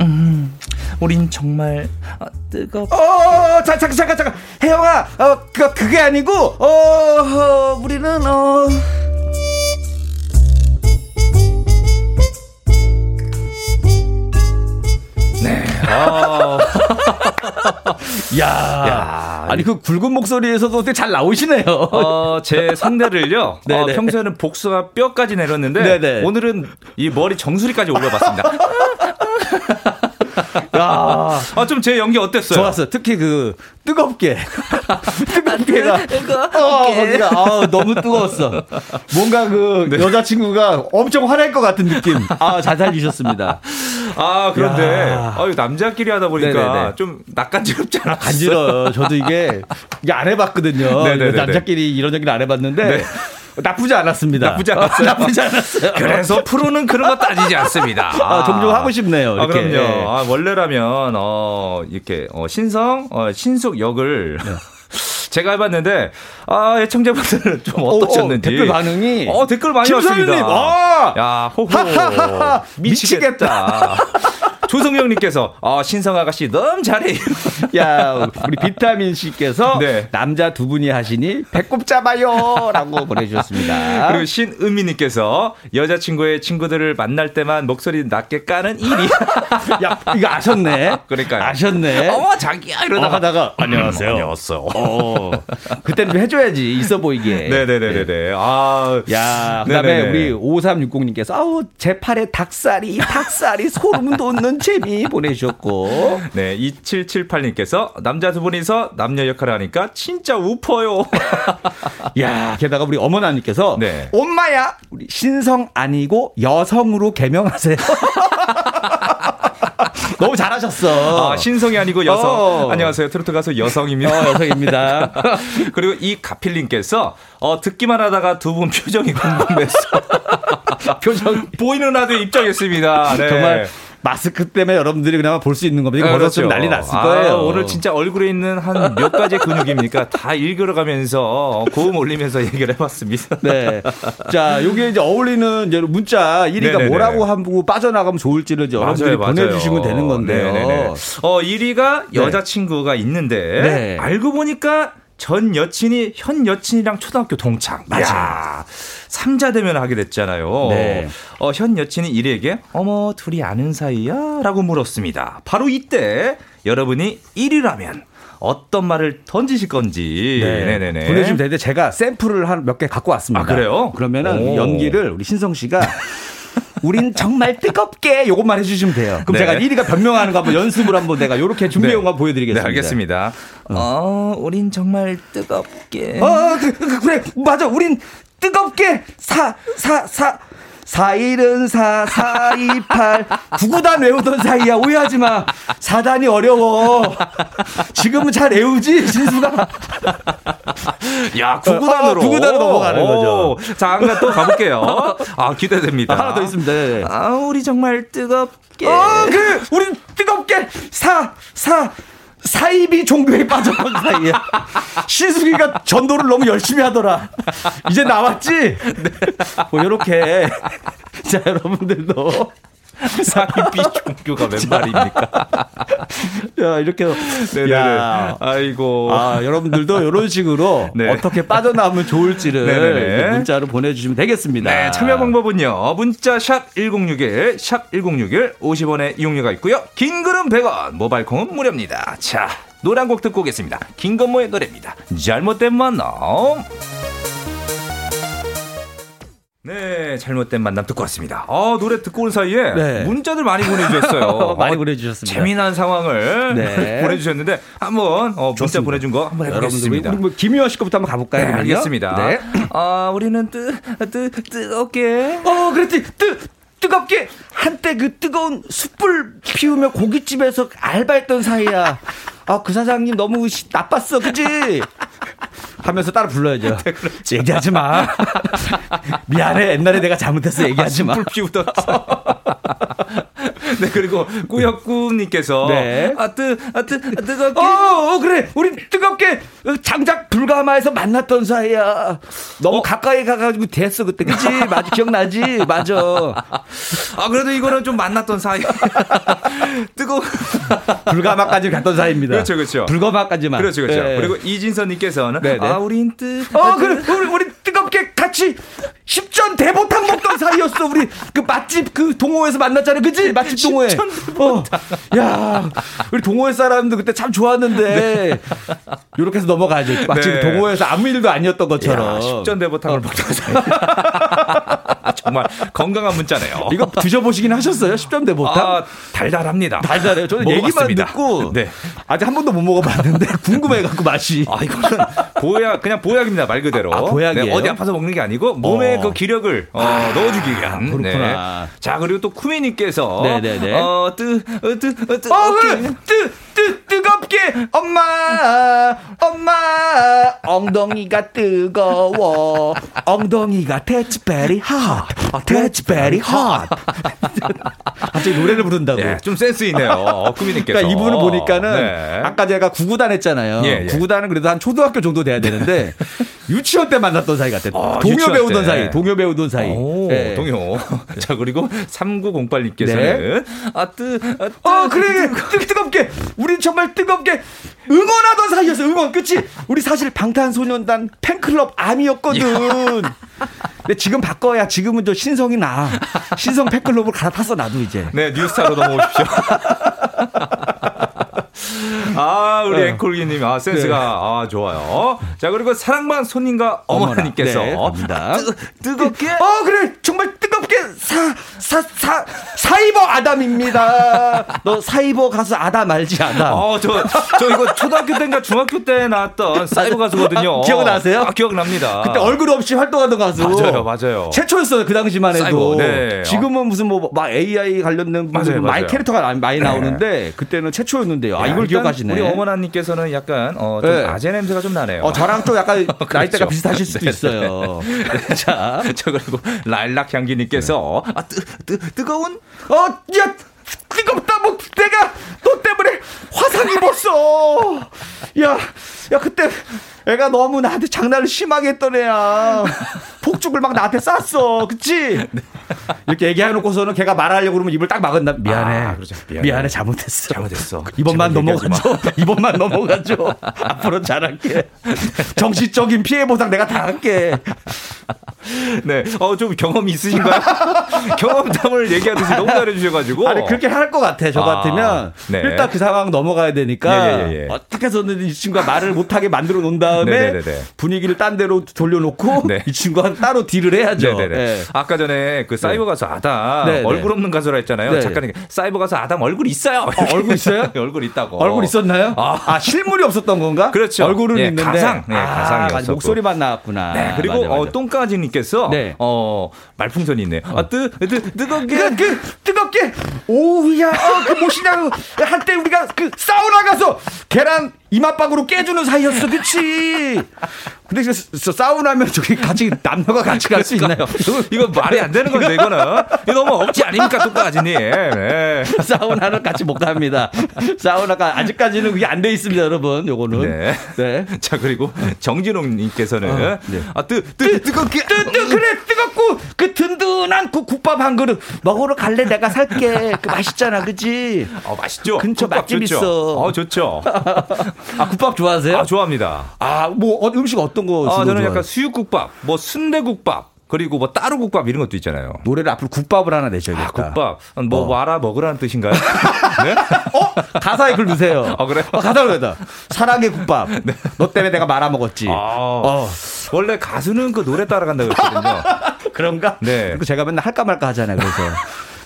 음, 우린 정말 아, 뜨겁. 어, 자, 잠깐, 잠깐, 잠깐. 혜영아, 어, 그, 그게 아니고, 어, 어 우리는, 어. 네. 아. 야, 야, 아니 그 굵은 목소리에서도 어떻게 잘 나오시네요. 어, 제 상대를요. 어, 평소에는 복숭아 뼈까지 내렸는데 네네. 오늘은 이 머리 정수리까지 올려봤습니다. 야, 아, 좀 제 연기 어땠어요? 좋았어요. 특히 그 뜨겁게 뜨겁게가 뜨겁게 어, 거기가 아, 너무 뜨거웠어. 뭔가 그 네. 여자친구가 엄청 화낼 것 같은 느낌. 아, 잘 살리셨습니다. 아, 그런데 아유, 남자끼리 하다 보니까 네네네. 좀 낯간지럽지 않았어요? 간지러요. 저도 이게 이게 안 해봤거든요. 남자끼리 이런 얘기를 안 해봤는데. 네. 나쁘지 않았습니다. 나쁘지 않았어요. 나쁘지 않았어요. 그래서 프로는 그런 거 따지지 않습니다. 아, 종종 하고 싶네요. 이렇게. 아, 그럼요. 아, 원래라면 어, 이렇게 어, 신성 어, 신숙 역을 네. 제가 해봤는데 아 애청자분들은 좀 어떠셨는지 어, 어, 댓글 반응이 어 댓글 많이 왔습니다. 아! 야 호호 미치겠다. 조성영님께서 어, 신성 아가씨 너무 잘해요. 야 우리 비타민 씨께서 네. 남자 두 분이 하시니 배꼽 잡아요라고 보내주셨습니다. 그리고 신은미님께서 여자친구의 친구들을 만날 때만 목소리 낮게 까는 일이. 야 이거 아셨네. 그러니까 아셨네. 어머 자기야 이러다가 하다가 음, 안녕하세요. 안녕하세요. 어, 그때는 좀 해줘야지 있어 보이게. 네네네네. 네. 아, 야 그다음에 네네네. 우리 5360님께서 아우 제 팔에 닭살이 닭살이 소름 돋는 재미 보내주셨고. 네, 2778님께서 남자 두 분이서 남녀 역할을 하니까 진짜 우퍼요. 야, 게다가 우리 어머나님께서 네. 엄마야, 우리 신성 아니고 여성으로 개명하세요. 너무 잘하셨어. 아, 신성이 아니고 여성. 어. 안녕하세요. 트로트 가수 여성입니다. 어, 여성입니다. 그리고 이 가필님께서 어, 듣기만 하다가 두 분 표정이 궁금해서 표정 보이는 라디오 입장했습니다. 네. 정말 마스크 때문에 여러분들이 그나마 볼 수 있는 겁니다. 이거 그렇죠. 벗었으면 난리 났을 아, 거예요. 오늘 진짜 얼굴에 있는 한 몇 가지 근육입니까? 다 읽으러가면서 고음 올리면서 얘기를 해봤습니다. 네. 자, 요게 이제 어울리는 이제 문자 1위가 네네네. 뭐라고 하고 빠져나가면 좋을지를 이제 여러분들이 맞아요, 보내주시면 되는 건데요. 네네네. 어, 1위가 여자친구가 있는데 네. 알고 보니까 전 여친이 현 여친이랑 초등학교 동창. 맞아. 삼자 대면을 하게 됐잖아요. 네. 어, 현 여친이 이리에게 어머 둘이 아는 사이야? 라고 물었습니다. 바로 이때 여러분이 1위라면 어떤 말을 던지실 건지 네. 네네네. 보내주시면 되는데 제가 샘플을 한 몇 개 갖고 왔습니다. 아, 그래요? 그러면은 오. 연기를 우리 신성 씨가 우린 정말 뜨겁게 요것만 해주시면 돼요. 그럼 네. 제가 1위가 변명하는 거 한번 연습을 한번 내가 요렇게 준비해온 네. 거 보여드리겠습니다. 네, 알겠습니다. 어. 어, 우린 정말 뜨겁게. 어, 그, 그, 그래, 맞아. 우린 뜨겁게 사, 사, 사. 4일은 4, 4, 2, 8. 9구단 외우던 사이야. 오해하지 마. 4단이 어려워. 지금은 잘 외우지, 신수가. 야, 9구단으로. 어, 9구단으로 넘어가는 거죠. 자, 한가 또 가볼게요. 아, 기대됩니다. 하나 더 있습니다. 네. 아, 우리 정말 뜨겁게. 어, 그, 우리 뜨겁게 4, 4. 사입이 종교에 빠져본 사이에 신숙이가 전도를 너무 열심히 하더라. 이제 나왔지? 네. 뭐 요렇게 자 여러분들도 사이비 종교가 웬 말입니까? 야, 이렇게. 네네네. 야, 아이고. 아, 여러분들도 이런 식으로 네. 어떻게 빠져나오면 좋을지를 문자로 보내주시면 되겠습니다. 네, 참여 방법은요. 문자 샵 1061, 샵 1061, 50원의 이용료가 있고요. 긴 글은 100원, 모바일 콩은 무료입니다. 자, 한곡 듣고 오겠습니다. 김건모의 노래입니다. 잘못된 만남. 네, 잘못된 만남 듣고 왔습니다. 아, 노래 듣고 온 사이에 네. 문자들 많이 보내주셨어요. 많이 보내주셨습니다. 재미난 상황을 네. 보내주셨는데 한번 어, 문자 좋습니다. 보내준 거 한번 해보겠습니다. 우리 뭐 김유아 씨부터 한번 가볼까요? 네, 알겠습니다. 네. 아, 우리는 뜨, 뜨, 뜨겁게. 어, 그랬지. 뜨, 뜨겁게 한때 그 뜨거운 숯불 피우며 고깃집에서 알바했던 사이야. 아, 그 사장님 너무 나빴어. 그지? 하면서 따라 불러야죠. 네, 그렇죠. 얘기하지 마. 미안해. 옛날에 내가 잘못했어. 얘기하지 마. 불 피우다. 네, 그리고 꾸역꾸님께서 네. 아, 뜨, 아, 뜨, 아, 뜨겁게. 어, 어, 그래. 우리 뜨겁게 장작 불가마에서 만났던 사이야. 너무 어? 가까이 가가지고 됐어, 그때. 그치? 맞아, 기억나지? 맞아. 아, 그래도 이거는 좀 만났던 사이. 뜨거 불가마까지 갔던 사이입니다. 그렇죠, 그렇죠. 불가마까지만. 그렇죠, 그렇죠. 네. 그리고 이진선님께서는 네, 네. 아, 우린 뜨. 어, 그래. 우리, 우리 같이 10전 대보탕 먹던 사이였어. 우리 그 맛집 그 동호회에서 만났잖아. 그지? 맛집 동호회. 어. 야, 우리 동호회 사람들 그때 참 좋았는데. 이렇게 해서 넘어가야죠. 마치 네. 동호회에서 아무 일도 아니었던 것처럼. 야, 10전 대보탕을 어. 먹던 사이. 정말 건강한 문자네요. 이거 드셔보시긴 하셨어요? 10점 대보탕? 아, 달달합니다. 달달해요. 저는 얘기만 듣고 네. 아직 한 번도 못 먹어봤는데 궁금해갖고 맛이. 아, 이거는 보약, 그냥 보약입니다. 말 그대로. 아, 보약이에요? 네, 어디 아파서 먹는 게 아니고 몸에 어. 그 기력을 어, 아, 넣어주기 위한. 그렇구나. 네. 자, 그리고 또 쿠미님께서 네네네. 어, 뜨, 어, 뜨, 어, 뜨, 어, 뜨, 뜨, 뜨, 뜨겁게 엄마, 엄마, 엉덩이가 뜨거워. 엉덩이가 대치베리 핫. That's very hot. 갑자기 노래를 부른다고. 예, 좀 센스 있네요. 꾸미님께서. 그러니까 이분을 보니까는 네. 아까 제가 구구단 했잖아요. 예, 예. 구구단은 그래도 한 초등학교 정도 돼야 되는데 유치원 때 만났던 사이 같아요. 아, 동요 배우던 때. 사이, 동요 배우던 사이. 오, 네. 동요. 자, 그리고 3908님께서는 네. 아, 뜨, 아, 뜨, 어, 그래. 뜨, 뜨겁게. 우린 정말 뜨겁게 응원하던 사이였어. 응원. 그치? 우리 사실 방탄소년단 팬클럽 암이었거든. 근데 지금 바꿔야 지금은 좀 신성이 나. 신성 팬클럽을 갈아탔어, 나도 이제. 네, 뉴스타로 넘어오십시오. 아, 우리 네. 앵콜기님, 아, 센스가, 네. 아, 좋아요. 자, 그리고 사랑만 손님과 어머니께서. 네, 아, 뜨, 뜨겁게. 어, 그래. 정말 뜨 겁게. 사, 사, 사, 사이버 아담입니다. 너 사이버 가수 아담 알지, 아담? 어, 저, 저 이거 초등학교 때인가 중학교 때 나왔던 사이버 가수거든요. 아, 기억나세요? 아, 기억납니다. 그때 얼굴 없이 활동하던 가수. 맞아요, 맞아요. 최초였어요, 그 당시만 해도. 사이버, 네. 지금은 무슨 뭐, 막 AI 관련된 맞아요, 맞아요. 캐릭터가 많이 나오는데, 네. 그때는 최초였는데요. 아, 이걸 기억하시네. 우리 어머나님께서는 약간 어, 좀 네. 아재 냄새가 좀 나네요. 어, 저랑 좀 약간 그렇죠. 나이대가 비슷하실 수도 네, 네. 있어요. 자, 저 그리고 라일락 향기님께서 아, 뜨, 뜨, 뜨거운 어, 야, 뜨겁다 뭐 내가 너 때문에 화상 입었어. 야, 야 그때 애가 너무 나한테 장난을 심하게 했던 애야. 폭죽을 막 나한테 쐈어. 그치? 네. 이렇게 얘기해놓고서는 걔가 말하려고 그러면 입을 딱 막은다. 미안해. 아, 그렇죠. 미안해. 미안해. 잘못했어. 잘못했어. 이번만 넘어가죠. 이번만 넘어가죠. 앞으로 잘할게. 정신적인 피해 보상 내가 다 할게. 네. 어, 좀 경험이 있으신가요? 경험담을 얘기하듯이 너무 잘해주셔가지고. 아니, 그렇게 할 것 같아. 저 아, 같으면. 네. 일단 그 상황 넘어가야 되니까. 예, 예, 예. 어떻게 해서든 이 친구가 말을 못하게 만들어 놓은 다 음에 네네네네. 네, 네, 네. 분위기를 딴 데로 돌려놓고 네. 이 친구가 따로 딜을 해야죠. 네. 아까 전에 그 사이버 가수 아담 네네. 얼굴 없는 가수라 했잖아요. 작가님 사이버 가수 아담 얼굴 있어요. 어, 얼굴 있어요? 얼굴 있다고. 얼굴 있었나요? 아. 아, 실물이 없었던 건가? 그렇죠. 얼굴은 예, 있는데 가상. 네, 아, 가상이었어. 목소리만 나왔구나. 네. 그리고 맞아, 맞아. 어, 똥까지님께서 네. 어, 말풍선이 있네요. 아, 뜨, 뜨, 뜨겁게. 그, 그, 뜨겁게. 오우야, 어, 그 무엇이냐고. 한때 우리가 그 사우나 가서 계란 이마박으로 깨주는 사이였어, 그치? 근데 저 사우나면 저기 같이 남녀가 같이 갈 수 있나요? 이거 말이 안 되는 건데 이거는 이거 너무 억지 아닙니까 똑같이니? 네. 사우나는 같이 못 갑니다. 사우나가 아직까지는 그게 안 돼 있습니다, 여러분. 요거는. 네. 네. 자 그리고 정진홍님께서는 어, 네. 아 뜨 뜨, 뜨겁게 뜨, 뜨, 그래 뜨겁고 그 든든한 그 국밥 한 그릇 먹으러 갈래 내가 살게 그 맛있잖아, 그지? 어 맛있죠. 근처 맛집 좋죠. 있어. 어 좋죠. 아 국밥 좋아하세요? 아 좋아합니다. 아뭐 어, 음식 어떤 거? 아 저는 약간 수육국밥, 뭐 순대국밥. 그리고 뭐 따로 국밥 이런 것도 있잖아요. 노래를 앞으로 국밥을 하나 내셔야겠다. 아, 국밥. 뭐 어. 와라 먹으라는 뜻인가요? 네? 어? 가사에 글 넣으세요. 아, 그래? 어, 가사로 내다. 사랑의 국밥. 네. 너 때문에 내가 말아 먹었지. 아, 어. 원래 가수는 그 노래 따라간다고 했거든요. 그런가? 네. 그리고 제가 맨날 할까 말까 하잖아요. 그래서.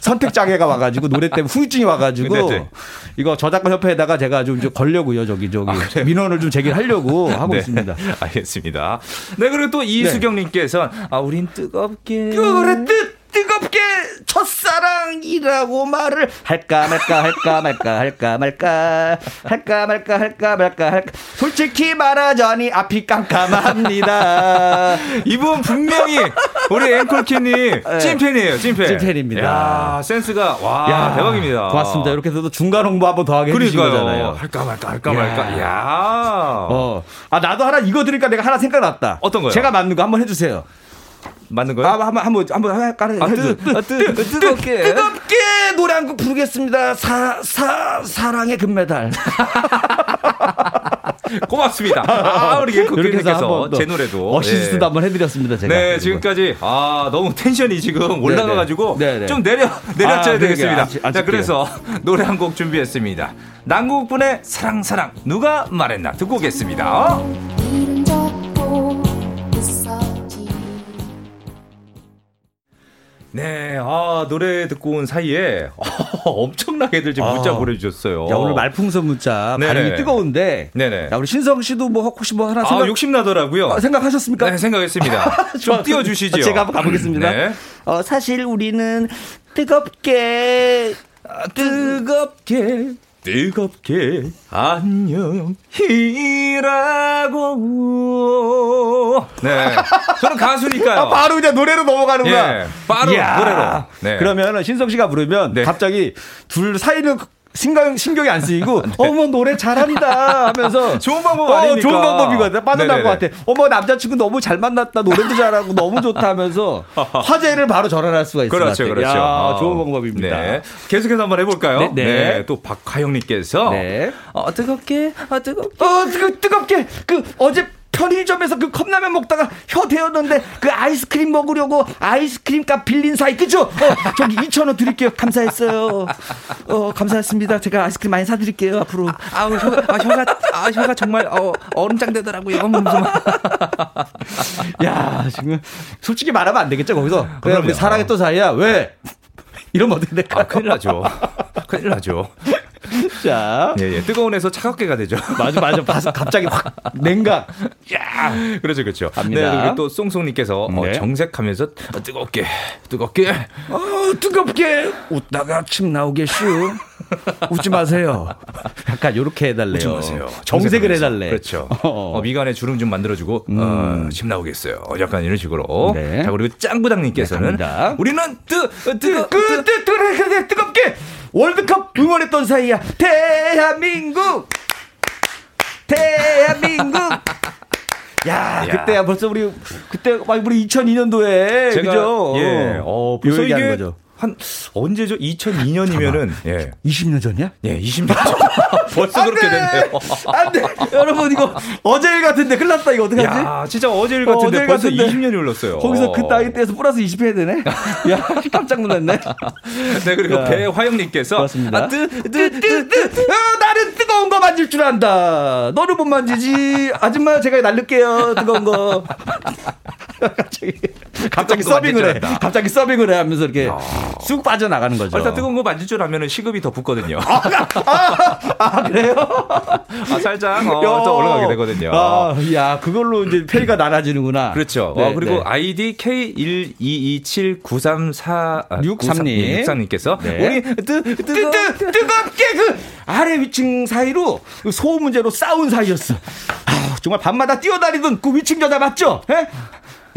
선택 장애가 와가지고 노래 때문에 후유증이 와가지고 네네. 네. 이거 저작권 협회에다가 제가 좀, 좀 걸려고요 저기 저기 아, 민원을 좀 제기하려고 하고 네. 있습니다. 알겠습니다. 네 그리고 또 이수경님께서 네. 아 우린 뜨겁게 그래 뜨 뜨겁게 첫사랑이라고 말을 할까 말까 할까 말까 할까 말까 할까 말까 할까 말까 할까 솔직히 말하자니 앞이 깜깜합니다. 이분 분명히 우리 앵콜키님 네. 찐팬이에요. 찐팬. 찐팬입니다. 야, 센스가 와 야, 대박입니다. 고맙습니다. 이렇게 해서 중간 홍보 한번 더 하게 해주신 거잖아요. 할까 말까 할까 야. 말까. 야. 어. 아 나도 하나 이거 들으니까 내가 하나 생각났다. 어떤 거요? 제가 만든 거 한번 해주세요. 맞는 거예요? 아, 한번 한번 한번 할까? 아, 뜨, 뜨, 뜨, 뜨겁게 뜨겁게 노래 한 곡 부르겠습니다. 사, 사, 사랑의 금메달. 고맙습니다. 아, 우리 국민께서 제 노래도 어시스트도 네. 한번 해드렸습니다. 제가. 네, 지금까지 아 너무 텐션이 지금 올라가가지고 네, 네. 네, 좀 내려 내려줘야 아, 되겠습니다. 안, 안 자, 그래서 노래 한 곡 준비했습니다. 남국분의 사랑 사랑 누가 말했나 듣고 오겠습니다. 네, 아, 노래 듣고 온 사이에 어, 엄청나게들 지금 문자 아, 보내주셨어요. 야, 오늘 말풍선 문자 네네. 발음이 뜨거운데. 네네. 야, 우리 신성 씨도 뭐 혹시 뭐 하나 생각. 아, 욕심 나더라고요. 아, 생각하셨습니까? 네, 생각했습니다. 좀 띄워주시죠. 제가 한번 가보겠습니다. 네. 어, 사실 우리는 뜨겁게, 뜨겁게, 뜨겁게 안녕이라고. 네. 저는 가수니까요. 아, 바로 그냥 노래로 넘어가는구나. 예, 바로 이야. 노래로. 네. 그러면 신성 씨가 부르면 네. 갑자기 둘 사이는 신경, 신경이 안 쓰이고 어머 노래 잘한다 하면서 네. 좋은 방법 어, 아닙니까? 좋은 방법이거든 빠져나올 것. 같아 어머 남자친구 너무 잘 만났다 노래도 잘하고 너무 좋다 하면서 화제를 바로 전환할 수가 있을 것 그렇죠, 같아 그렇죠. 야, 어, 좋은 방법입니다 네. 계속해서 한번 해볼까요? 네, 네. 또 박하영님께서 네. 어, 뜨겁게, 어, 뜨겁게. 어, 그 뜨겁게 그 어제 편의점에서 그 컵라면 먹다가 혀 데웠는데 그 아이스크림 먹으려고 아이스크림 값 빌린 사이 그죠? 어, 저기 2천 원 드릴게요. 감사했어요. 어, 감사했습니다. 제가 아이스크림 많이 사드릴게요 앞으로. 아우 혀가 아, 혀가 아, 혀가 정말 어, 얼음장 되더라고요. 야 지금 솔직히 말하면 안 되겠죠 거기서. 그럼요. 우리 사랑했던 사이야 왜? 이러면 어떻게 될까? 아, 큰일 나죠. 큰일 나죠. 자. 예, 예. 뜨거운 에서 차갑게가 되죠. 맞아 맞아 봐서 갑자기 확 냉각. 야. 그렇죠, 그렇죠. 갑니다. 네, 그리고 또 송송님께서 어, 네. 정색하면서 어, 뜨겁게, 뜨겁게. 어, 뜨겁게 웃다가 침 나오게 슈. 웃지 마세요. 약간 요렇게 해달래요. 웃지 마세요. 정색을. 해달래. 그렇죠. 어. 어, 미간에 주름 좀 만들어주고 어, 침 나오겠어요. 약간 이런 식으로. 네. 자 그리고 짱구당님께서는 네. 우리는 뜨, 뜨, 뜨, 그, 뜨, 뜨, 뜨, 뜨, 뜨겁게 월드컵 응원했던 사이야. 대한민국! 대한민국! 야, 야. 그때야 벌써 우리, 그때, 막 우리 2002년도에. 제가 그죠? 예, 어, 벌써 요 얘기하는 거죠. 한 언제죠? 2002년이면은 예, 20년 전이야? 예, 20년 벌써 그렇게 됐네요. 안 돼! 여러분, 이거 어제 일 같은데 큰일 났다. 이거 어떡하지? 야, 진짜 어제 일 어, 같은데 어제 일 벌써 같은데. 20년이 흘렀어요. 거기서 그 나이 때에서 플러스 20 해야 되네? 야, 깜짝 놀랐네. 네, 그리고 야. 배화영 님께서 고맙습니다. 아, 뜨, 뜨, 뜨, 뜨, 뜨. 어, 나는 뜨거운 거 만질 줄 안다. 너는 못 만지지. 아줌마 제가 날릴게요. 뜨거운 거. 갑자기 갑자기 서빙을 해. 갑자기 서빙을 해 하면서 이렇게 쑥 빠져나가는 거죠. 일단 뜨거운 거 만질 줄 알면 시급이 더 붙거든요. 아, 그래요? 아, 살짝 어, 또 올라가게 되거든요. 아, 야, 그걸로 이제 페이가 나눠지는구나. 그렇죠. 네, 어, 그리고 네. 아이디 K1227934 63님. 63님께서 네. 우리 뜨, 뜨, 뜨, 뜨, 뜨겁게 그 아래 위층 사이로 그 소음 문제로 싸운 사이였어. 아, 정말 밤마다 뛰어다니던 그 위층 여자 맞죠? 예?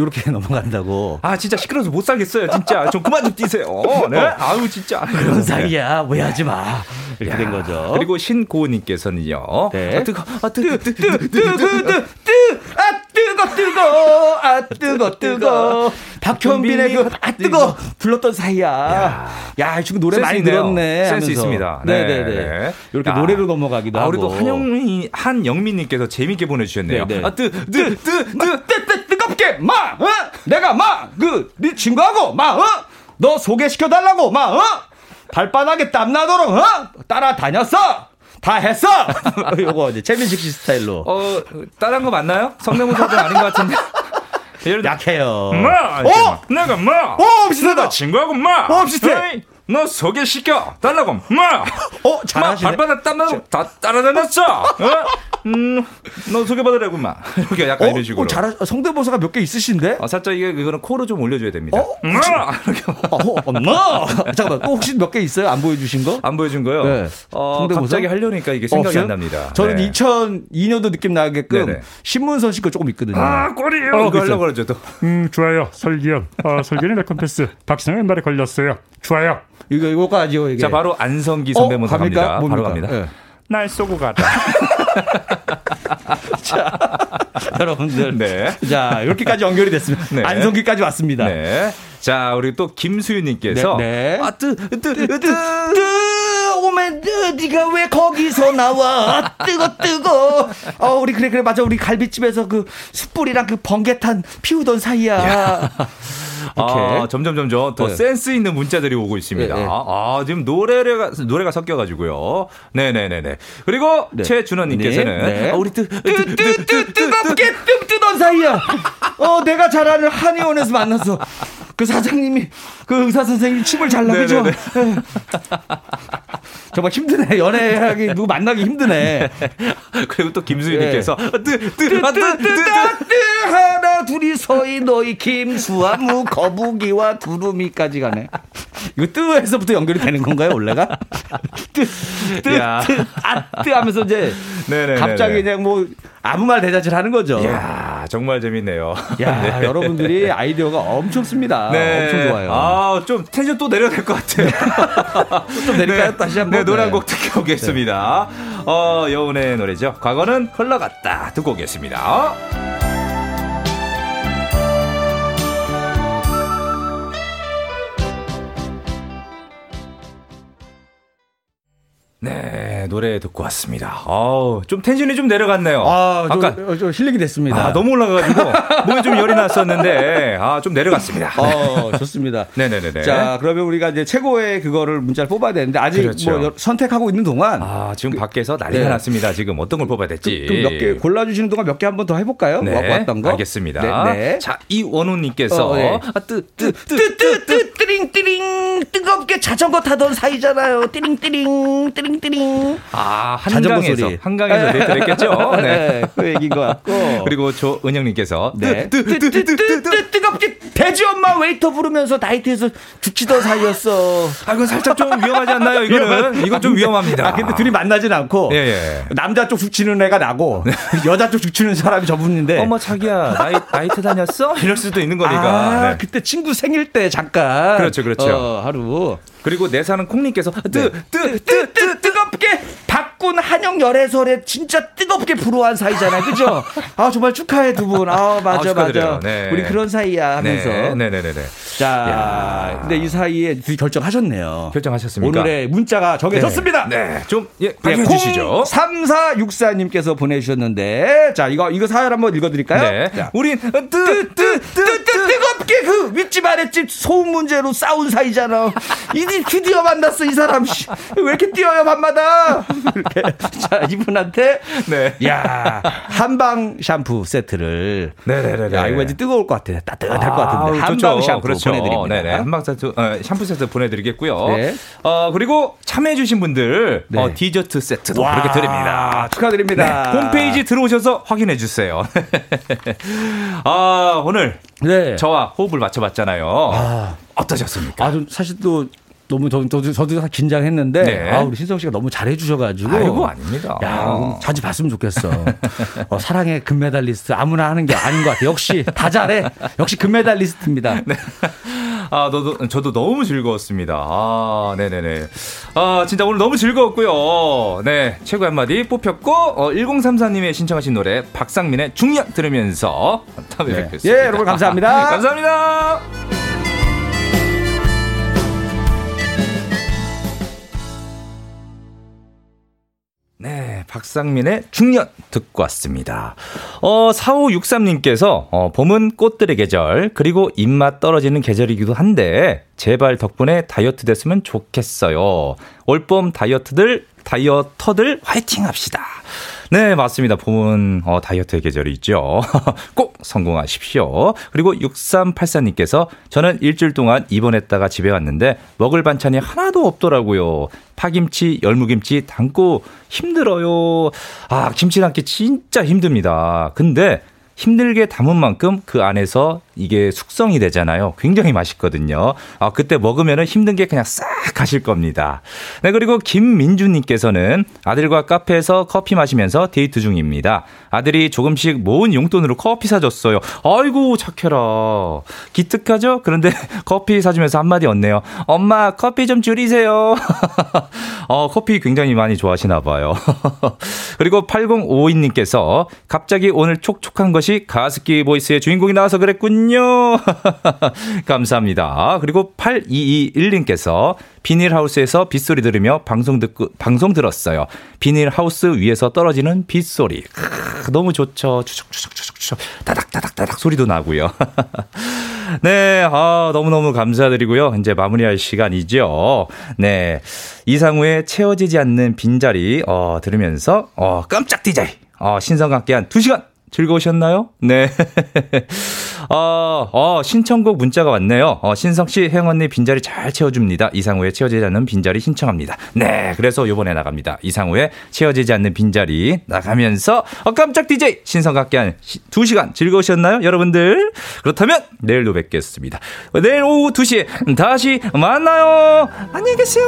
이렇게 넘어간다고. 아, 진짜 시끄러워서 못 살겠어요. 진짜. 좀 그만 좀 뛰세요. 네? 아유, 진짜. 그런 사이야. 오해하지 마. 이렇게 된 거죠. 그리고 신고은님께서는요. 네. 아, 뜨거, 아, 뜨거, 뜨, 뜨, 뜨, 뜨, 뜨, 뜨, 뜨, 아, 뜨거, 뜨거, 아, 뜨거, 뜨거. 박현빈의 그, 아, 뜨거. 불렀던 사이야. 야, 지금 노래 많이 있네요. 들었네. 센스 하면서. 있습니다. 네. 네네네. 이렇게 야. 노래로 넘어가기도 아, 하고. 우리 또 한영민, 한영민님께서 재밌게 보내주셨네요. 네, 네. 아, 뜨, 뜨, 뜨, 뜨. 뜨, 뜨, 뜨겁게, 마, 어? 내가 마, 그, 네 친구하고, 마, 어? 너 소개시켜 달라고, 마, 어? 발바닥에 땀 나도록, 어? 따라 다녔어! 다 했어! 요거 이제 최민식 씨 스타일로. 어, 따라한 거 맞나요? 성대모사도 아닌 것 같은데. 예를 약해요. 마! 어? 내가 마! 어, 비슷하다. 너 친구하고 마! 어, 비슷해. 에이, 너 소개시켜! 달라고 마! 어, 마! 잘하시네. 발바닥 땀나고 다 따라다녔어! 어? 음, 너 소개받으라고 마! 이렇게 약간 어, 이런 식으로. 어, 잘하, 성대모사가 몇 개 있으신데? 어, 살짝 이게, 이거는 코로 좀 올려줘야 됩니다. 어? 마! 이렇게 어, 엄마! 잠깐만, 또 혹시 몇 개 있어요? 안 보여주신 거? 안 보여준 거요? 네. 어, 성대모사? 갑자기 하려니까 이게 생각이? 안 납니다. 저는 네. 2002년도 느낌 나게끔 네네. 신문선 씨거 조금 있거든요. 아, 꼴이에요! 어, 이거. 하려고 그러죠, 또. 음, 좋아요. 설기현. 아, 설기현의 레콘테스. 박신영의 말에 걸렸어요. 좋아요. 이거, 이거까지요, 이게. 자, 바로 안성기 어, 성대모사 갑니까? 갑니다. 바로 뭡니까? 갑니다. 예. 날 쏘고 가다. 여러분들. 네. 자, 이렇게까지 연결이 됐습니다. 네. 안성기까지 왔습니다. 네. 자, 우리 또 김수윤님께서 네, 네. 아, 뜨, 뜨, 뜨, 뜨, 뜨, 오면 뜨, 네가 왜 거기서 나와? 뜨거, 뜨거. 어, 우리 그래, 그래, 맞아. 우리 갈비집에서 그 숯불이랑 그 번개탄 피우던 사이야. 아, 이렇게. 점점 점점 더 네. 센스 있는 문자들이 오고 있습니다. 네, 네. 아, 지금 노래가 노래가 섞여 가지고요. 네, 네, 네, 네. 그리고 네. 최준원 님께서는 네, 네. 아, 우리 뜨, 뜨, 뜨, 뜨, 뜨, 뜨겁게 뜸 뜨던 사이야. 어, 내가 잘 아는 한의원에서 만났어. 그 사장님이 그 의사 선생님 침을 잘라 그죠? 네. 정말 힘드네. 연애하기 누구 만나기 힘드네. 그리고 또 김수희님께서 뜨뜨뜨뜨뜨뜨 하나 둘이 서이 너희 김수아무 거북이와 두루미까지 가네. 이거 뜨에서부터 연결이 되는 건가요 원래가? 뜨뜨뜨 아뜨 하면서 이제 네네네네. 갑자기 그냥 뭐 아무 말 대잔치를 하는 거죠. 이야, 정말 재밌네요. 야, 네. 여러분들이 아이디어가 엄청 씁니다. 네. 엄청 좋아요. 아, 좀 텐션 또 내려야 될 것 같아요. 좀 내릴까요? 네. 다시 한 번. 네, 노래 한 곡 듣고 오겠습니다. 네. 어, 여운의 노래죠. 과거는 흘러갔다. 듣고 오겠습니다. 네, 노래 듣고 왔습니다. 어우, 좀 텐션이 좀 내려갔네요. 아, 아까 좀, 좀 힐링이 됐습니다. 아, 너무 올라가가지고 몸에 좀 열이 났었는데, 아, 좀 내려갔습니다. 어, 좋습니다. 네네네. 자, 그러면 우리가 이제 최고의 그거를 문자를 뽑아야 되는데 아직 그렇죠. 뭐 선택하고 있는 동안, 아, 지금 그, 밖에서 난리가 네. 났습니다. 지금 어떤 걸 뽑아야 될지. 그, 몇개 골라주시는 동안 몇 개 한번 더 해볼까요? 네, 왔던 거. 알겠습니다. 네, 네. 자, 이원우님께서 어, 네. 아, 뜨, 뜨, 뜨, 뜨, 뜨, 뜨, 띠링, 띠링, 뜨겁게 자전거 타던 사이잖아요. 띠링, 띠링, 띠링. 띠링띠링. 아, 한강에서. 한강에서 데이트했겠죠? 네. 네. 그 얘기인 것 같고. 그리고 조은영님께서. 네. 뜨겁게 돼지 엄마 웨이터 부르면서 다이어트해서 죽치던 사이였어. 아, 이건 살짝 좀 위험하지 않나요? 이거는. 이건 좀 위험합니다. 아, 근데 둘이 만나진 않고. 예, 예. 남자 쪽 죽치는 애가 나고. 여자 쪽 죽치는 사람이 저분인데. 어머, 자기야, 나이, 나이트 다녔어? 이럴 수도 있는 거니까. 아, 네. 그때 친구 생일 때 잠깐. 그렇죠, 그렇죠. 어, 하루. 그리고 내 사는 콩님께서 뜨, 뜨, 뜨, 뜨, 뜨겁게 박군 한영 열애설에 진짜 뜨겁게 불호한 사이잖아요. 그죠? 아, 정말 축하해, 두 분. 아, 맞아, 아, 맞아. 네. 우리 그런 사이야 하면서. 네 네 네. 네, 자, 야. 근데 이 사이에 결정하셨네요. 결정하셨습니까? 오늘의 문자가 정해졌습니다. 네. 네. 좀, 예, 발표해 네, 주시죠. 3464님께서 보내주셨는데, 자, 이거, 이거 사연 한번 읽어드릴까요? 네. 자. 우린, 뜨, 뜨, 뜨, 뜨, 뜨, 뜨겁게 그 윗집 아랫집 소음 문제로 싸운 사이잖아. 이니 드디어 만났어, 이 사람. 왜 이렇게 뛰어요, 밤마다? 자, 이분한테, 네. 야 한방 샴푸 세트를. 네네네. 야, 이거 왠지 뜨거울 것 같아. 따뜻할 아, 것 같은데. 한방 샴푸 그렇죠. 보내드립니다. 네네. 한방 세트, 어, 샴푸 세트 보내드리겠고요. 네. 어, 그리고 참여해주신 분들, 네. 어, 디저트 세트도 와, 그렇게 드립니다. 축하드립니다. 네. 홈페이지 들어오셔서 확인해 주세요. 아, 오늘. 네. 저와 호흡을 맞춰봤잖아요. 아. 어떠셨습니까? 아, 사실 또 너무 저, 저, 저도 긴장했는데 네. 아 우리 신성 씨가 너무 잘해 주셔가지고 아이고 아닙니다. 야 자주 봤으면 좋겠어. 어, 사랑의 금메달리스트 아무나 하는 게 아닌 것 같아. 역시 다 잘해. 역시 금메달리스트입니다. 네. 아 너도 저도 너무 즐거웠습니다. 아 네네네. 아 진짜 오늘 너무 즐거웠고요. 네 최고 한마디 뽑혔고 어, 1034님의 신청하신 노래 박상민의 중년 들으면서 다음에 네. 뵙겠습니다. 예 여러분 감사합니다. 감사합니다. 네, 박상민의 중년 듣고 왔습니다. 어, 4563님께서, 어, 봄은 꽃들의 계절, 그리고 입맛 떨어지는 계절이기도 한데, 제발 덕분에 다이어트 됐으면 좋겠어요. 올봄 다이어트들, 다이어터들 화이팅 합시다. 네, 맞습니다. 봄은 어, 다이어트의 계절이 있죠. 꼭 성공하십시오. 그리고 6384님께서 저는 일주일 동안 입원했다가 집에 왔는데 먹을 반찬이 하나도 없더라고요. 파김치, 열무김치 담고 힘들어요. 아, 김치 담기 진짜 힘듭니다. 근데 힘들게 담은 만큼 그 안에서 이게 숙성이 되잖아요. 굉장히 맛있거든요. 아, 그때 먹으면 힘든 게 그냥 싹 가실 겁니다. 네, 그리고 김민주님께서는 아들과 카페에서 커피 마시면서 데이트 중입니다. 아들이 조금씩 모은 용돈으로 커피 사줬어요. 아이고, 착해라. 기특하죠? 그런데 커피 사주면서 한마디 얻네요. 엄마, 커피 좀 줄이세요. 어, 커피 굉장히 많이 좋아하시나 봐요. 그리고 8052님께서 갑자기 오늘 촉촉한 것이 가습기 보이스의 주인공이 나와서 그랬군요. 감사합니다. 그리고 8221님께서 비닐하우스에서 빗소리 들으며 방송 듣고, 방송 들었어요. 비닐하우스 위에서 떨어지는 빗소리. 크, 너무 좋죠. 추적추적추적추적. 다닥다닥다닥 소리도 나고요. 네, 아, 너무너무 감사드리고요. 이제 마무리할 시간이죠. 네. 이상우의 채워지지 않는 빈자리, 어, 들으면서, 어, 깜짝 디자이, 어, 신성과 함께한 2시간 즐거우셨나요? 네. 어, 어, 신청곡 문자가 왔네요. 어, 신성 씨, 혜영 언니 빈자리 잘 채워줍니다. 이상우의 채워지지 않는 빈자리 신청합니다. 네, 그래서 요번에 나갑니다. 이상우의 채워지지 않는 빈자리 나가면서, 어, 깜짝 DJ 신성과 함께 한 2시간 즐거우셨나요? 여러분들? 그렇다면 내일도 뵙겠습니다. 내일 오후 2시에 다시 만나요. 안녕히 계세요.